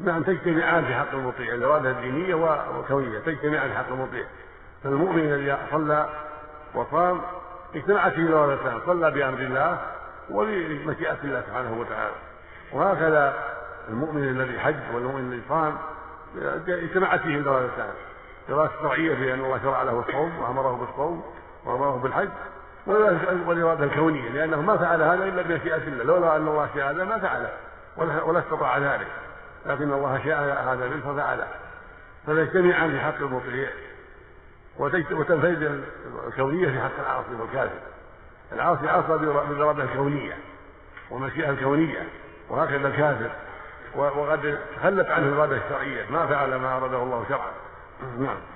نعم تجتمعان في حق المطيع الإرادة الدينية والكونية تجتمعان في حق المطيع. فالمؤمن الذي صلى وصام اجتمعت فيه الإرادتان صلى بأمر الله ولمشيئة الله سبحانه وتعالى. وهكذا المؤمن الذي حج والمؤمن الذي صام اجتمعت فيه الإرادتان الشرعية في أن الله شرع له الصوم وأمره بالصوم وأمره بالحج. والإرادة الكونية لأنه ما فعل هذا إلا بمشيئة الله لولا أن الله شاء هذا ما فعله ولا استطاع ذلك. لكن الله شاء هذا منه ففعله. فيجتمعان في حق المطيع وتنفرد الكونية في حق العاصي والكافر. العاصي عصى بالإرادة الكونية والمشيئة الكونية وهكذا الكافر. وقد تخلت عنه الإرادة الشرعية ما فعل ما أراده الله شرعا. نعم.